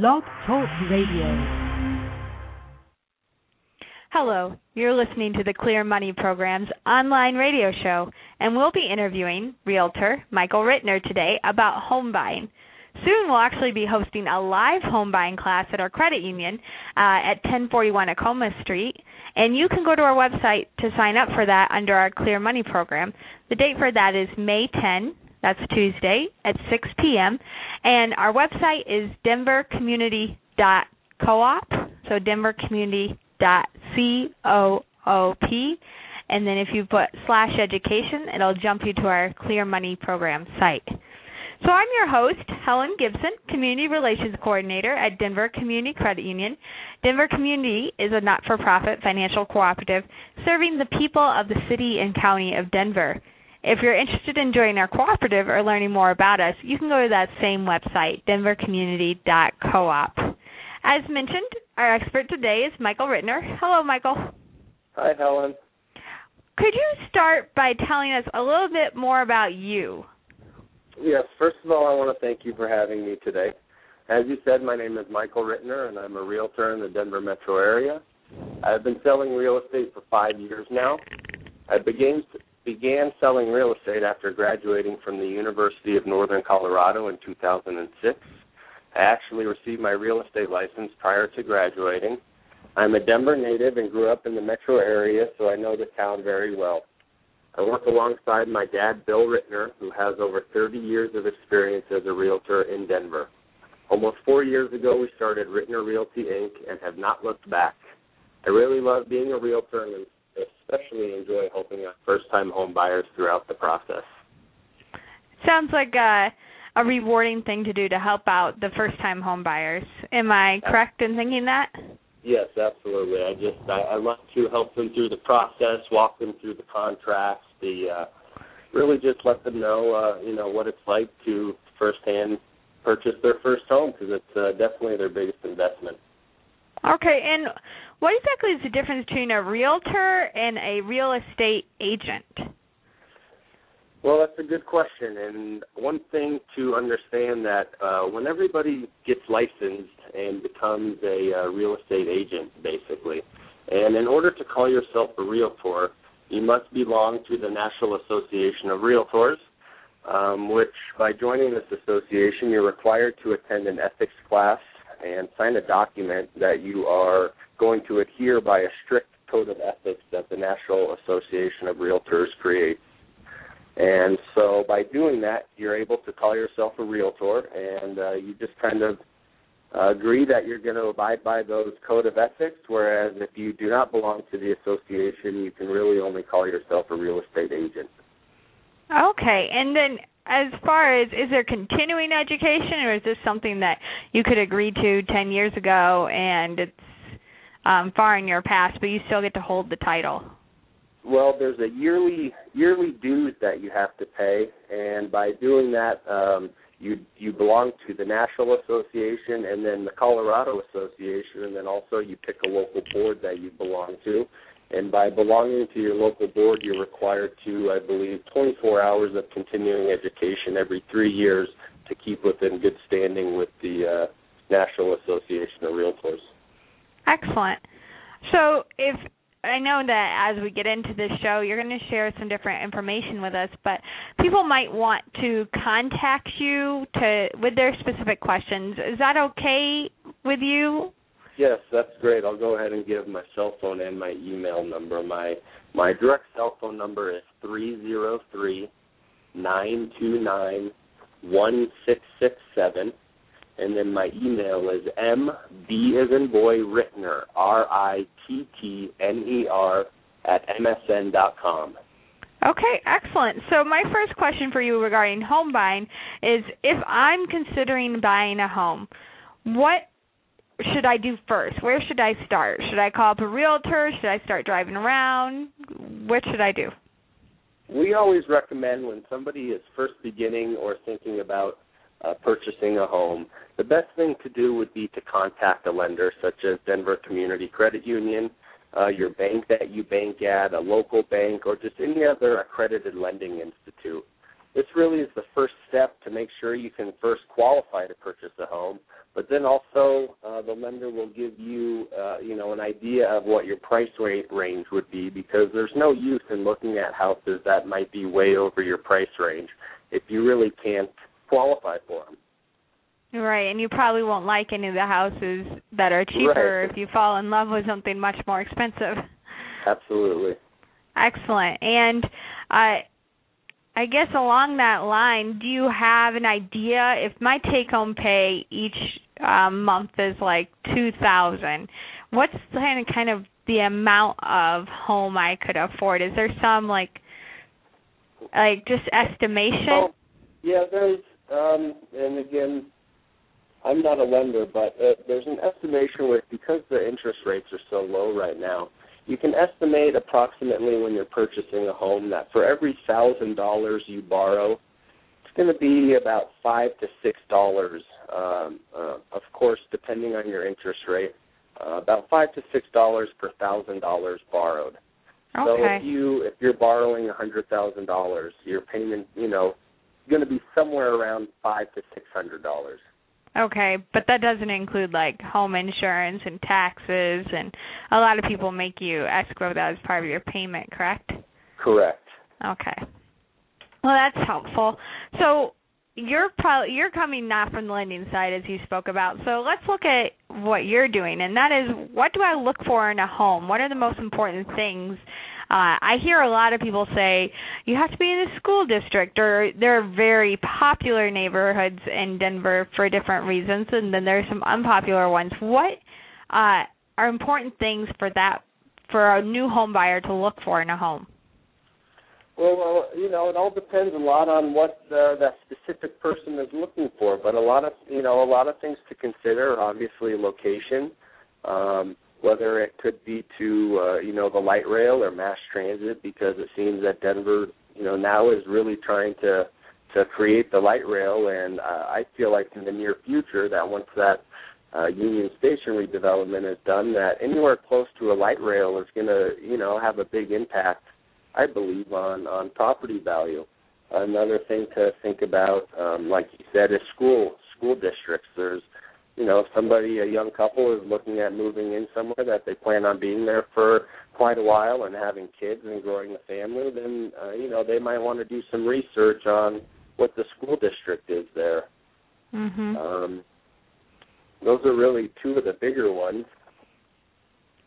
Blog Talk Radio. Hello, you're listening to the Clear Money Program's online radio show, and we'll be interviewing realtor Michael Rittner today about home buying. Soon we'll actually be hosting a live home buying class at our credit union uh, at 1041 Acoma Street, and you can go to our website to sign up for that under our Clear Money program. The date for that is May 10, that's Tuesday at 6 p.m., and our website is denvercommunity.coop, so denvercommunity.coop and then if you put slash education, it'll jump you to our Clear Money program site. So I'm your host, Helen Gibson, Community Relations Coordinator at Denver Community Credit Union. Denver Community is a not-for-profit financial cooperative serving the people of the city and county of Denver. If you're interested in joining our cooperative or learning more about us, you can go to that same website, denvercommunity.coop. As mentioned, our expert today is Michael Rittner. Hello, Michael. Hi, Helen. Could you start by telling us a little bit more about you? Yes, first of all, I want to thank you for having me today. As you said, my name is Michael Rittner, and I'm a realtor in the Denver metro area. I've been selling real estate for five years now. I began began selling real estate after graduating from the University of Northern Colorado in 2006. I actually received my real estate license prior to graduating. I'm a Denver native and grew up in the metro area, so I know the town very well. I work alongside my dad, Bill Rittner, who has over 30 years of experience as a realtor in Denver. Almost four years ago, we started Rittner Realty Inc. and have not looked back. I really love being a realtor and especially enjoy helping out first-time home buyers throughout the process. Sounds like uh, a rewarding thing to do to help out the first time home buyers. Am I correct in thinking that? Yes, absolutely. I just I, I love to help them through the process, walk them through the contracts, the uh really just let them know uh you know what it's like to firsthand purchase their first home because it's uh, definitely their biggest investment. Okay, and what exactly is the difference between a realtor and a real estate agent? Well, that's a good question. And one thing to understand that uh, when everybody gets licensed and becomes a uh, real estate agent, basically, and in order to call yourself a realtor, you must belong to the National Association of Realtors, um, which by joining this association, you're required to attend an ethics class and sign a document that you are going to adhere by a strict code of ethics that the National Association of Realtors creates. And so by doing that, you're able to call yourself a realtor, and uh, you just kind of uh, agree that you're going to abide by those code of ethics. Whereas if you do not belong to the association, you can really only call yourself a real estate agent. Okay, and then as far as is there continuing education, or is this something that you could agree to ten years ago and it's um, far in your past, but you still get to hold the title? Well, there's a yearly yearly dues that you have to pay, and by doing that, um, you you belong to the National Association and then the Colorado Association, and then also you pick a local board that you belong to. And by belonging to your local board, you're required to, I believe, 24 hours of continuing education every three years to keep within good standing with the uh, National Association of Realtors. Excellent. So, if I know that as we get into this show, you're going to share some different information with us, but people might want to contact you to with their specific questions. Is that okay with you? Yes, that's great. I'll go ahead and give my cell phone and my email number. My my direct cell phone number is three zero three nine two nine one six six seven and then my email is mb as in boy rittner r i t t n e r at msn dot com. Okay, excellent. So my first question for you regarding home buying is if I'm considering buying a home, what should I do first? Where should I start? Should I call up a realtor? Should I start driving around? What should I do? We always recommend when somebody is first beginning or thinking about uh, purchasing a home, the best thing to do would be to contact a lender such as Denver Community Credit Union, uh, your bank that you bank at, a local bank, or just any other accredited lending institute. This really is the first step to make sure you can first qualify to purchase a home, but then also uh, the lender will give you, uh, you know, an idea of what your price rate range would be because there's no use in looking at houses that might be way over your price range if you really can't qualify for them. Right, and you probably won't like any of the houses that are cheaper Right. if you fall in love with something much more expensive. Absolutely. Excellent. And uh I guess along that line, do you have an idea if my take home pay each um month is like 2000, what's kind of kind of the amount of home I could afford? Is there some like like just estimation? Well, yeah, there's, um, and again, I'm not a lender, but uh, there's an estimation with because the interest rates are so low right now. You can estimate approximately when you're purchasing a home that for every thousand dollars you borrow, it's going to be about five to six dollars. Um, uh, of course, depending on your interest rate, uh, about five to six dollars per thousand dollars borrowed. Okay. So if you if you're borrowing a hundred thousand dollars, your payment, you know, going to be somewhere around five to six hundred dollars. Okay, but that doesn't include like home insurance and taxes and a lot of people make you escrow that as part of your payment, correct? Correct. Okay. Well, that's helpful. So you're probably you're coming not from the lending side as you spoke about. So let's look at what you're doing, and that is what do I look for in a home? What are the most important things? Uh, I hear a lot of people say you have to be in a school district, or there are very popular neighborhoods in Denver for different reasons, and then there are some unpopular ones. What uh, are important things for that for a new home buyer to look for in a home? Well, well, you know, it all depends a lot on what uh, that specific person is looking for. But a lot of, you know, a lot of things to consider. Obviously, location, um, whether it could be to, uh, you know, the light rail or mass transit, because it seems that Denver, you know, now is really trying to to create the light rail, and uh, I feel like in the near future that once that uh, Union Station redevelopment is done, that anywhere close to a light rail is going to, you know, have a big impact I believe, on on property value. Another thing to think about, um, like you said, is school school districts. There's, you know, if somebody, a young couple, is looking at moving in somewhere that they plan on being there for quite a while and having kids and growing a family, then uh, you know they might want to do some research on what the school district is there. Mhm. Um, those are really two of the bigger ones.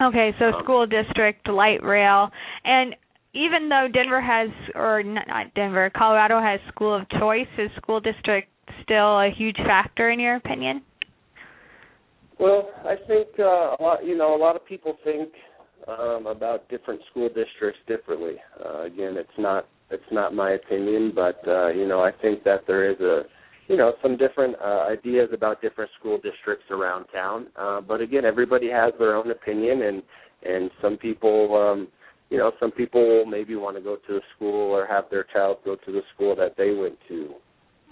Okay, so Um, school district, light rail, and even though Denver has, or not Denver, Colorado has school of choice, is school district still a huge factor in your opinion? Well, I think uh, a lot. You know, a lot of people think um, about different school districts differently. Uh, again, it's not it's not my opinion, but uh, you know, I think that there is a you know some different uh, ideas about different school districts around town. Uh, but again, everybody has their own opinion, and and some people. Um, you know, some people maybe want to go to a school or have their child go to the school that they went to,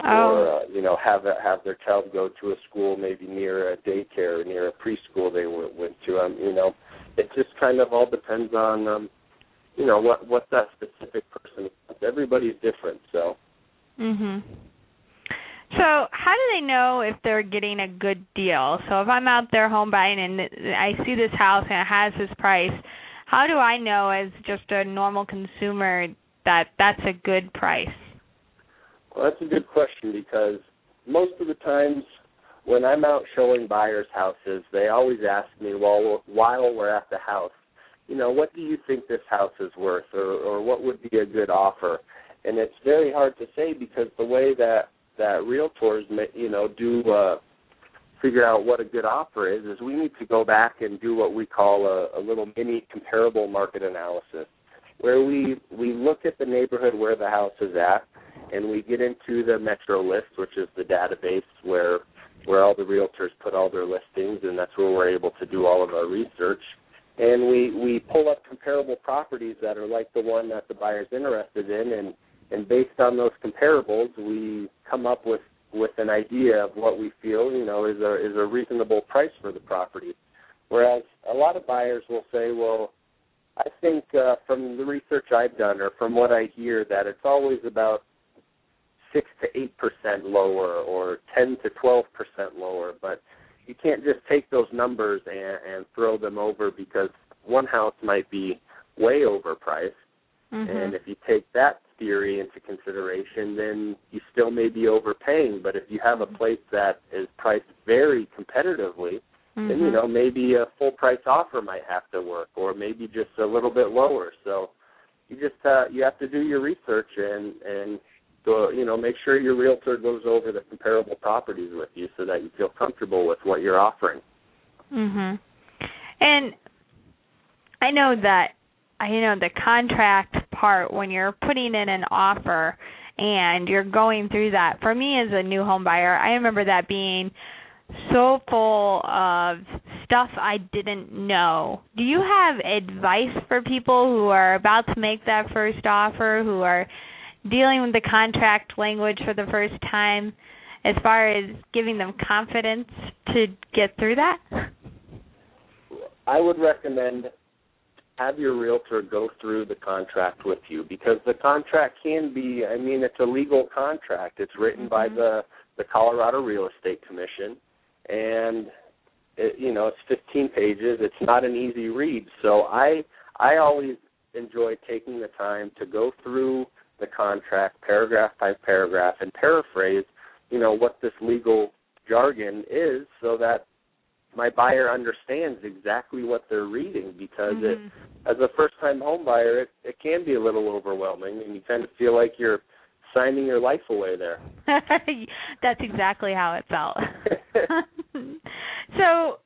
or Oh, uh, you know have a, have their child go to a school maybe near a daycare near a preschool they went, went to um you know it just kind of all depends on um you know what what that specific person wants. everybody's different so mhm. So, how do they know if they're getting a good deal? So, if I'm out there home buying and I see this house and it has this price, how do I know as just a normal consumer that that's a good price? Well that's a good question because most of the times when I'm out showing buyers houses they always ask me well while we're at the house you know what do you think this house is worth or or what would be a good offer? And it's very hard to say because the way that that realtors you know do uh figure out what a good offer is is we need to go back and do what we call a, a little mini comparable market analysis where we we look at the neighborhood where the house is at and we get into the Metrolist which is the database where where all the realtors put all their listings and that's where we're able to do all of our research. And we we pull up comparable properties that are like the one that the buyer's interested in and and based on those comparables we come up with with an idea of what we feel you know is a is a reasonable price for the property. Whereas a lot of buyers will say well I think uh, from the research I've done or from what I hear that it's always about six to eight percent lower or ten to twelve percent lower, but you can't just take those numbers and, and throw them over because one house might be way overpriced. Mm-hmm. And if you take that theory into consideration, then you still may be overpaying. But if you have a place that is priced very competitively, mm-hmm. then you know maybe a full price offer might have to work, or maybe just a little bit lower. So you just uh, you have to do your research and and go, you know make sure your realtor goes over the comparable properties with you so that you feel comfortable with what you're offering. Mhm. And I know that I know the contract part when you're putting in an offer and you're going through that. For me as a new home buyer, I remember that being so full of stuff I didn't know. Do you have advice for people who are about to make that first offer, who are dealing with the contract language for the first time, as far as giving them confidence to get through that? I would recommend have your realtor go through the contract with you because the contract can be I mean it's a legal contract. It's written by Mhm. the the Colorado Real Estate Commission and it, you know, it's 15 pages. It's not an easy read. So I I always enjoy taking the time to go through the contract paragraph by paragraph and paraphrase, you know, what this legal jargon is so that my buyer understands exactly what they're reading because it Mhm. as a first time home buyer it, it can be a little overwhelming and you kind of feel like you're signing your life away there. That's exactly how it felt. so,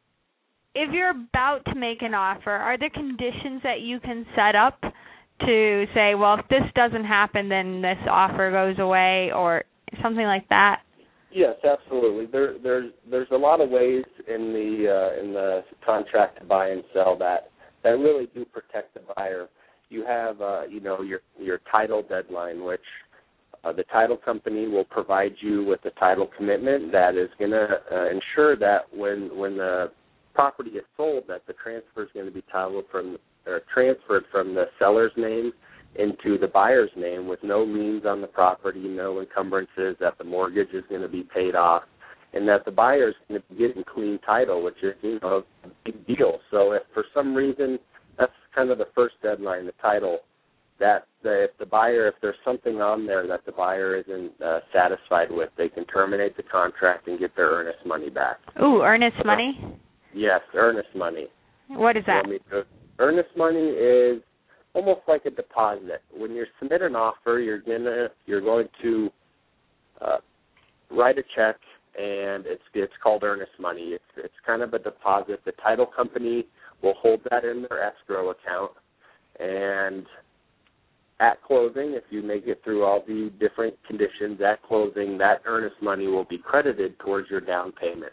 if you're about to make an offer, are there conditions that you can set up to say, well, if this doesn't happen, then this offer goes away, or something like that? Yes, absolutely. There, there's there's a lot of ways in the uh, in the contract to buy and sell that that really do protect the buyer. You have uh, you know your your title deadline, which uh, the title company will provide you with a title commitment that is going to uh, ensure that when when the property is sold, that the transfer is going to be titled from or transferred from the seller's name into the buyer's name with no liens on the property, no encumbrances, that the mortgage is going to be paid off, and that the buyer is going to be getting clean title, which is you know a big deal. So if for some reason that's kind of the first deadline, the title, that the, if the buyer, if there's something on there that the buyer isn't uh, satisfied with, they can terminate the contract and get their earnest money back. Ooh, earnest money. Yes, earnest money. What is that? Earnest money is almost like a deposit. When you submit an offer, you're gonna you're going to uh, write a check, and it's it's called earnest money. It's it's kind of a deposit. The title company will hold that in their escrow account, and at closing, if you make it through all the different conditions at closing, that earnest money will be credited towards your down payment.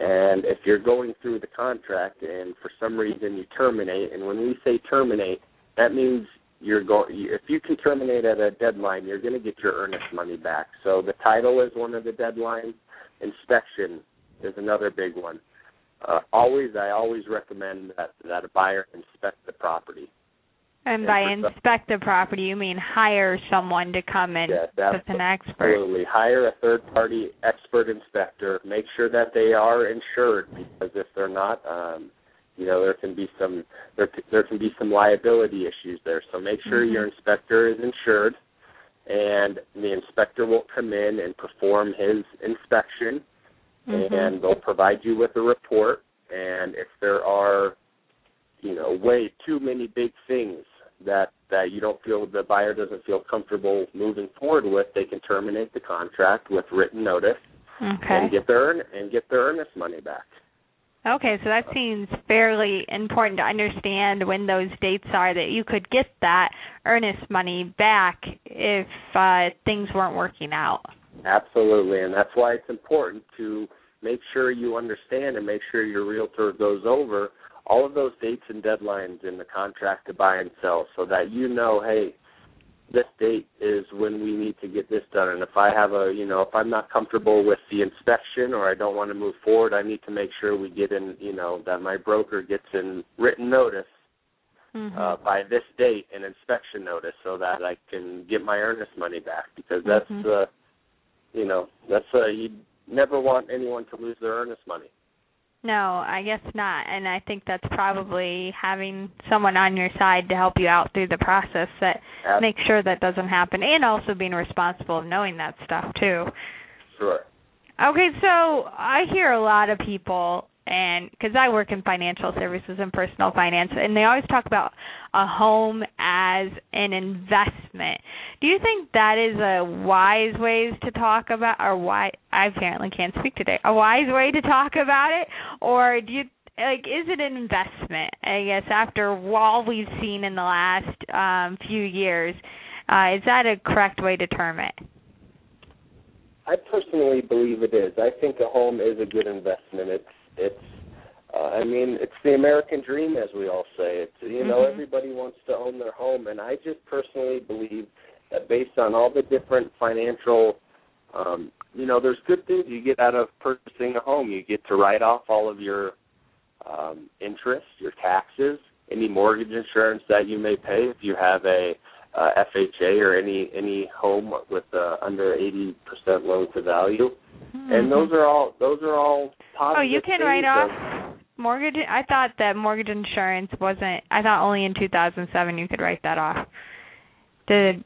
And if you're going through the contract and for some reason you terminate, and when we say terminate, that means you're going. If you can terminate at a deadline, you're going to get your earnest money back. So the title is one of the deadlines. Inspection is another big one. Uh, always, I always recommend that that a buyer inspect the property. And And by inspect the property, you mean hire someone to come in Yes, with an expert. Absolutely. Hire a third party expert inspector. Make sure that they are insured because if they're not, um, you know, there can be some there there can be some liability issues there. So make sure Mhm. your inspector is insured and the inspector will come in and perform his inspection Mhm. and they'll provide you with a report and if there are you know way too many big things that that you don't feel the buyer doesn't feel comfortable moving forward with they can terminate the contract with written notice Okay. and get their and get their earnest money back Okay, so that seems fairly important to understand when those dates are that you could get that earnest money back if uh, things weren't working out. absolutely and that's why it's important to make sure you understand and make sure your realtor goes over all of those dates and deadlines in the contract to buy and sell so that you know, hey, this date is when we need to get this done. And if I have a, you know, if I'm not comfortable with the inspection or I don't want to move forward, I need to make sure we get in, you know, that my broker gets in written notice Mhm. uh, by this date an inspection notice so that I can get my earnest money back because that's Mhm. uh, you know that's uh you never want anyone to lose their earnest money. No, I guess not. And I think that's probably having someone on your side to help you out through the process that Ab- makes sure that doesn't happen and also being responsible of knowing that stuff too. Sure. Okay, so I hear a lot of people and because I work in financial services and personal finance, and they always talk about a home as an investment. Do you think that is a wise way to talk about, or why? I apparently can't speak today. A wise way to talk about it, or do you like? Is it an investment? I guess after all we've seen in the last um, few years, uh, is that a correct way to term it? I personally believe it is. I think a home is a good investment. It's it's uh, I mean, it's the American dream as we all say. It's you know, Mhm. everybody wants to own their home and I just personally believe that based on all the different financial um you know, there's good things you get out of purchasing a home. You get to write off all of your um interest, your taxes, any mortgage insurance that you may pay if you have a uh, FHA or any any home with uh, under 80% loan to value. And those are all those are all positive Oh, you can write off mortgage. I thought that mortgage insurance wasn't. I thought only in 2007 you could write that off. The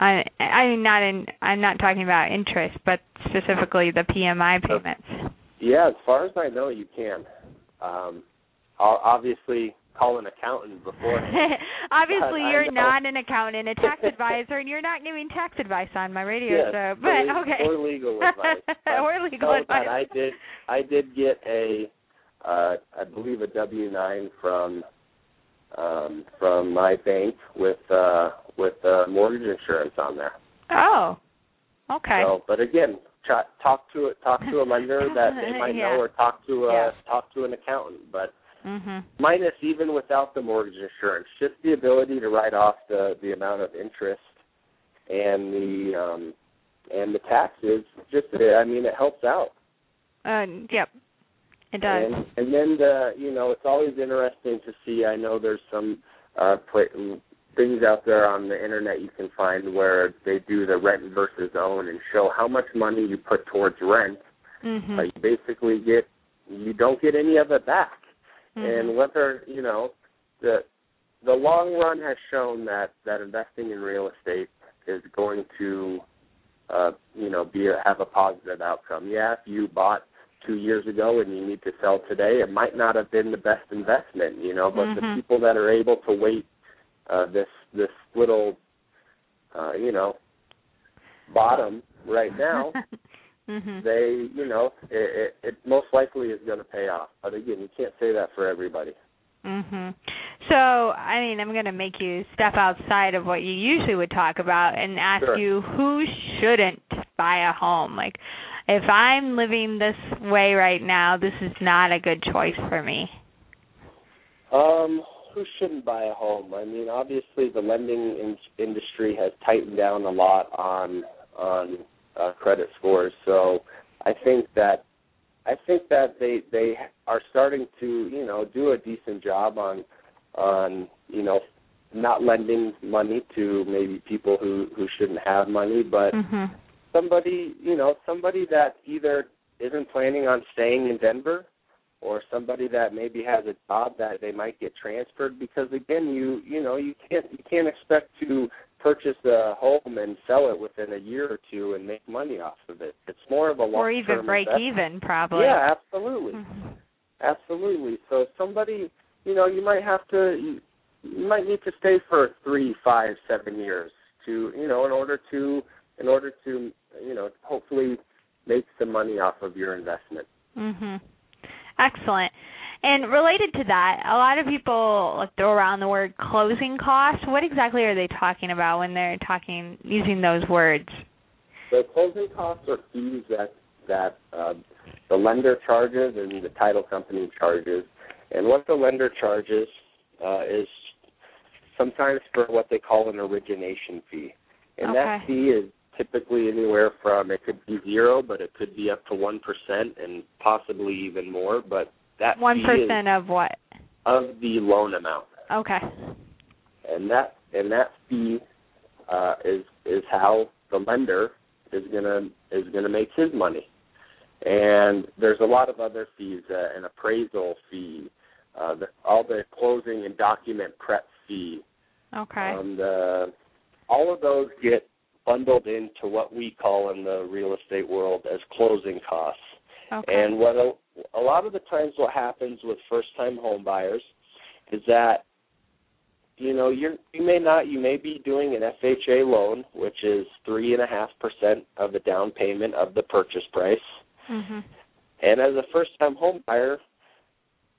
I I mean not in. I'm not talking about interest, but specifically the PMI payments. Yeah, as far as I know, you can. Um, obviously call an accountant before. Obviously, I you're not an accountant, a tax advisor, and you're not giving tax advice on my radio Yes, show. But le- okay. or legal advice. Or legal advice. I did. I did get a, uh, I believe a W nine from, um, from my bank with uh, with uh, mortgage insurance on there. Oh. Okay. So, but again, talk to it. Talk to a lender that they might Yeah. know, or talk to a Yeah. talk to an accountant. But mhm. minus even without the mortgage insurance, just the ability to write off the the amount of interest and the um and the taxes. Just I mean, it helps out. Uh, yep. It does. And and then the you know it's always interesting to see. I know there's some uh pla- things out there on the internet you can find where they do the rent versus own and show how much money you put towards rent. mhm. Uh, you basically get you don't get any of it back. Mhm. And whether you know the the long run has shown that that investing in real estate is going to uh you know be a, have a positive outcome. Yeah, if you bought two years ago and you need to sell today, it might not have been the best investment, you know, but the Mhm. people that are able to wait uh this this little uh you know bottom right now mhm. they you know it, it, it most likely is going to pay off but again you can't say that for everybody Mhm. So, I mean, I'm going to make you step outside of what you usually would talk about and ask Sure. you who shouldn't buy a home. Like, if I'm living this way right now, this is not a good choice for me. um who shouldn't buy a home i mean obviously the lending in- industry has tightened down a lot on on uh, credit scores so i think that i think that they they are starting to you know do a decent job on on you know not lending money to maybe people who who shouldn't have money but Mhm. somebody you know somebody that either isn't planning on staying in Denver or somebody that maybe has a job that they might get transferred because again you you know you can't you can't expect to purchase a home and sell it within a year or two and make money off of it it's more of a long Or even break even, probably. yeah absolutely Mhm. absolutely so somebody you know you might have to you, you might need to stay for three five seven years to you know in order to in order to you know hopefully make some money off of your investment Mhm. Excellent. And related to that, a lot of people like throw around the word closing costs. What exactly are they talking about when they're talking using those words? the closing costs are fees that that uh, the lender charges and the title company charges and what the lender charges uh, is sometimes for what they call an origination fee and that fee is typically anywhere from it could be zero, but it could be up to one percent and possibly even more. But that One percent of what? of the loan amount, Okay. and that and that fee uh, is is how the lender is gonna is gonna make his money. And there's a lot of other fees, uh, an appraisal fee, uh, the, all the closing and document prep fee. Okay. Um, the, all of those get bundled into what we call in the real estate world as closing costs. Okay. And what a, a lot of the times what happens with first time home buyers is that you know you're you may not you may be doing an FHA loan, which is three and a half percent of the down payment of the purchase price. mhm. And as a first time home buyer,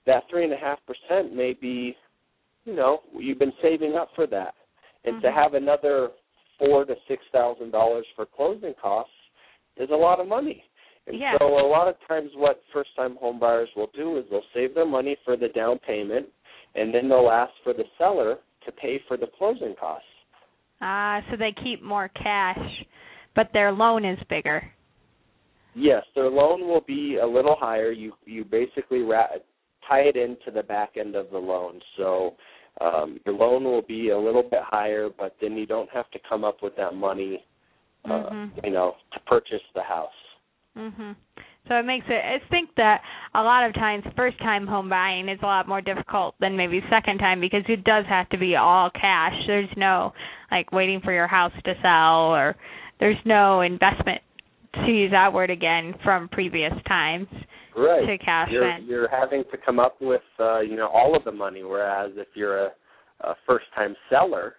that three and a half percent may be, you know, you've been saving up for that. And to Mhm. have another four to six thousand dollars for closing costs is a lot of money. And Yeah. so a lot of times what first time home buyers will do is they'll save their money for the down payment and then they'll ask for the seller to pay for the closing costs. Ah, so they keep more cash, but their loan is bigger. Yes, their loan will be a little higher. You you basically ra- tie it into the back end of the loan. So um, your loan will be a little bit higher, but then you don't have to come up with that money, uh, Mhm. you know, to purchase the house. Mhm. So it makes it. I think that a lot of times, first-time home buying is a lot more difficult than maybe second-time because it does have to be all cash. There's no like waiting for your house to sell, or there's no investment to use that word again from previous times Right. to cash you're in. you're having to come up with uh, you know all of the money. Whereas if you're a, a first time seller,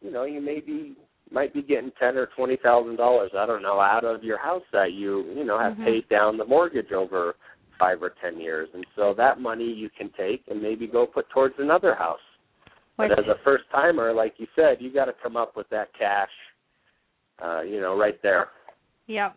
you know you maybe might be getting ten or twenty thousand dollars. I don't know out of your house that you you know have Mhm. paid down the mortgage over five or ten years, and so that money you can take and maybe go put towards another house. But as a first timer, like you said, you got to come up with that cash, uh, you know, right there. Yep.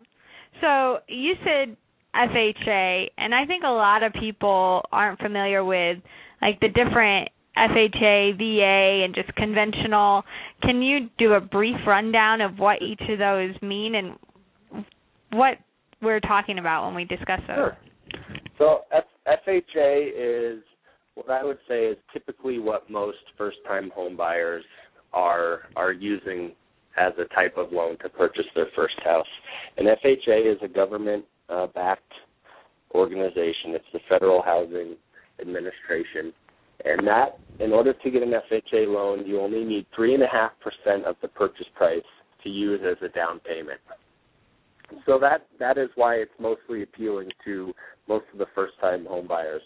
So you said FHA, and I think a lot of people aren't familiar with like the different FHA, VA, and just conventional. Can you do a brief rundown of what each of those mean and what we're talking about when we discuss those? Sure. So F- FHA is what I would say is typically what most first-time home buyers are are using as a type of loan to purchase their first house. And FHA is a government-backed organization. It's the Federal Housing Administration, and that in order to get an FHA loan, you only need three and a half percent of the purchase price to use as a down payment. So that that is why it's mostly appealing to most of the first time home buyers.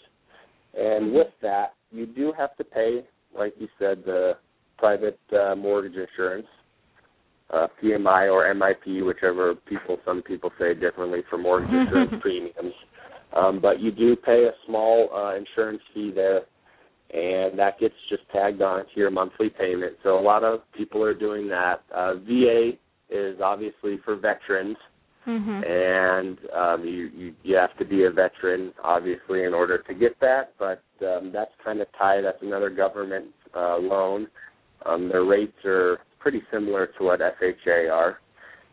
And with that, you do have to pay, like you said, the private uh, mortgage insurance, uh, PMI or MIP, whichever people some people say differently for mortgage insurance premiums. Um, but you do pay a small uh, insurance fee there, and that gets just tagged on to your monthly payment. So a lot of people are doing that. Uh, VA is obviously for veterans Mhm. and um, you, you you have to be a veteran, obviously, in order to get that. But um, that's kind of tied. That's another government uh, loan. Um, their rates are pretty similar to what FHA are.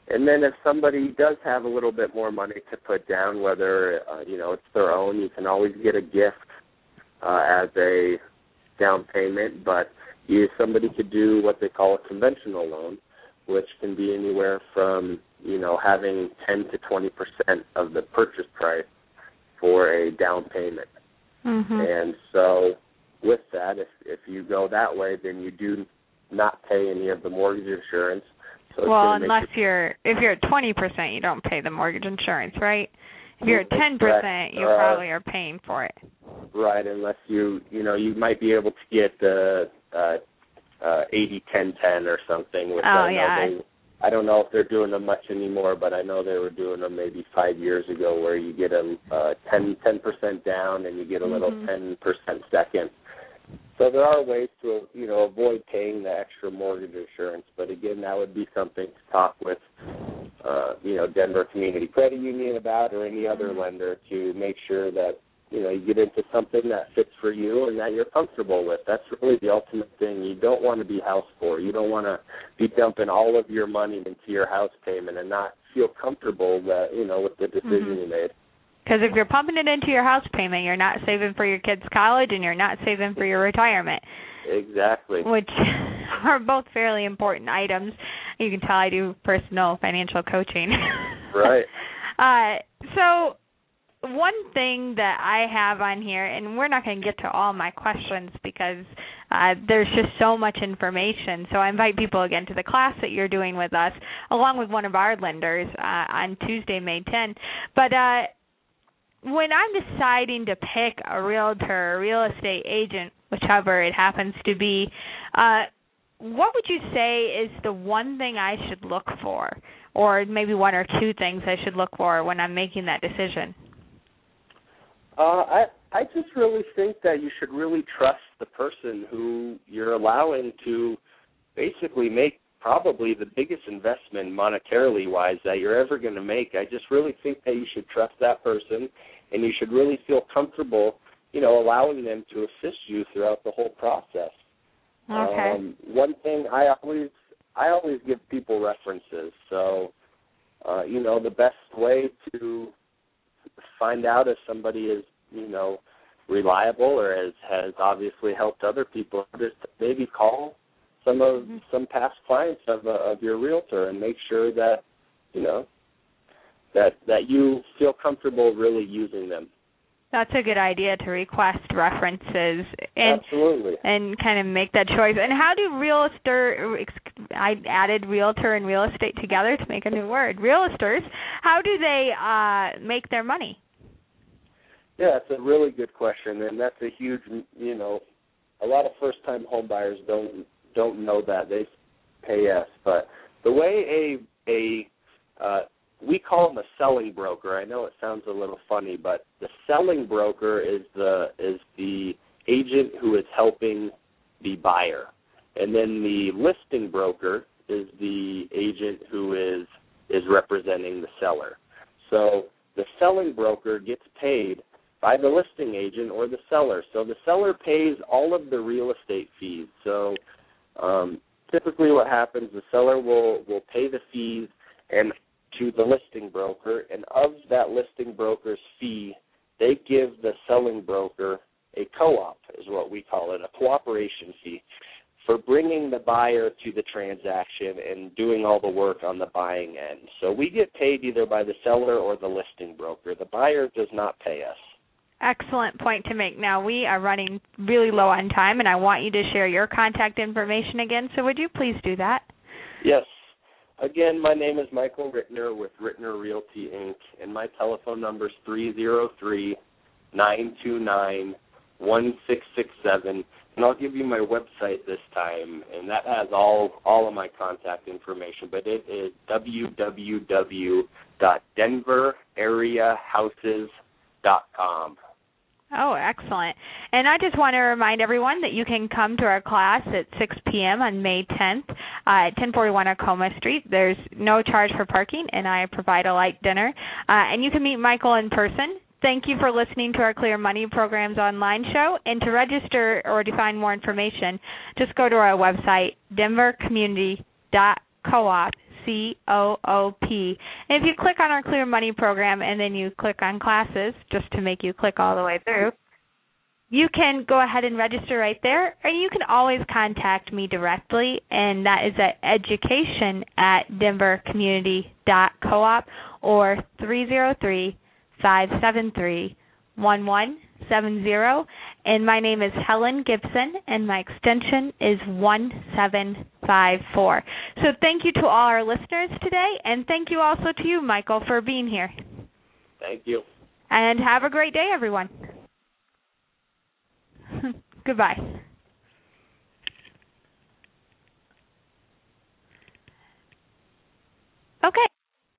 And then if somebody does have a little bit more money to put down, whether uh, you know it's their own, you can always get a gift uh, as a down payment. But you, somebody could do what they call a conventional loan, which can be anywhere from you know having 10 to 20 percent of the purchase price for a down payment. Mhm. And so with that, if if you go that way, then you do not pay any of the mortgage insurance. So Well, unless you- you're if you're at twenty percent, you don't pay the mortgage insurance, right? If you're at ten percent, you probably are paying for it. Right unless you you know you might be able to get the uh, uh, 80 10 10 or something. Which Oh, I yeah. They, I don't know if they're doing them much anymore, but I know they were doing them maybe five years ago, where you get a uh, 10 percent down and you get a little Mhm. 10 percent second. So there are ways to you know avoid paying the extra mortgage insurance, but again, that would be something to talk with uh, you know Denver Community Credit Union about or any other Mhm. lender to make sure that you know you get into something that fits for you and that you're comfortable with. That's really the ultimate thing. You don't want to be house poor. You don't want to be dumping all of your money into your house payment and not feel comfortable that you know with the decision Mhm. you made. Because if you're pumping it into your house payment, you're not saving for your kids' college and you're not saving for your retirement, Exactly. which are both fairly important items. You can tell I do personal financial coaching. right. Uh, so one thing that I have on here, and we're not going to get to all my questions because uh, there's just so much information. So I invite people again to the class that you're doing with us, along with one of our lenders uh, on Tuesday, May 10. But uh, when I'm deciding to pick a realtor, a real estate agent, whichever it happens to be, uh, what would you say is the one thing I should look for, or maybe one or two things I should look for when I'm making that decision? Uh, I I just really think that you should really trust the person who you're allowing to basically make probably the biggest investment monetarily wise that you're ever going to make. I just really think that you should trust that person and you should really feel comfortable, you know, allowing them to assist you throughout the whole process. Okay. Um, one thing I always I always give people references. So, uh, you know, the best way to find out if somebody is, you know, reliable or has has obviously helped other people Just maybe call some of mm-hmm. some past clients of uh, of your realtor and make sure that you know that that you feel comfortable really using them. That's a good idea to request references and Absolutely. and kind of make that choice. And how do realtor I added realtor and real estate together to make a new word. Realtors, how do they uh make their money? Yeah, that's a really good question and that's a huge, you know, a lot of first-time home buyers don't don't know that. They pay us, but the way a a uh we call them a selling broker. I know it sounds a little funny, but the selling broker is the is the agent who is helping the buyer, and then the listing broker is the agent who is is representing the seller. So the selling broker gets paid by the listing agent or the seller. So the seller pays all of the real estate fees. So um, typically, what happens, the seller will will pay the fees, and to the listing broker, and of that listing broker's fee, they give the selling broker a co-op, is what we call it, a cooperation fee, for bringing the buyer to the transaction and doing all the work on the buying end. So we get paid either by the seller or the listing broker. The buyer does not pay us. Excellent point to make. Now, we are running really low on time, and I want you to share your contact information again. So, would you please do that? Yes. Again, my name is Michael Rittner with Rittner Realty Inc., and my telephone number is three zero three nine two nine one six six seven. And I'll give you my website this time, and that has all all of my contact information. But it is www.denverareahouses.com. Oh, excellent. And I just want to remind everyone that you can come to our class at 6 p.m. on May 10th uh, at 1041 Acoma Street. There's no charge for parking, and I provide a light dinner. Uh, and you can meet Michael in person. Thank you for listening to our Clear Money Programs online show. And to register or to find more information, just go to our website, denvercommunity.coop C O O P. And if you click on our Clear Money program and then you click on classes, just to make you click all the way through, you can go ahead and register right there, or you can always contact me directly, and that is at education at denvercommunity.coop or 303 573 1170. And my name is Helen Gibson, and my extension is 1754. So thank you to all our listeners today, and thank you also to you, Michael, for being here. Thank you. And have a great day, everyone. Goodbye. Okay.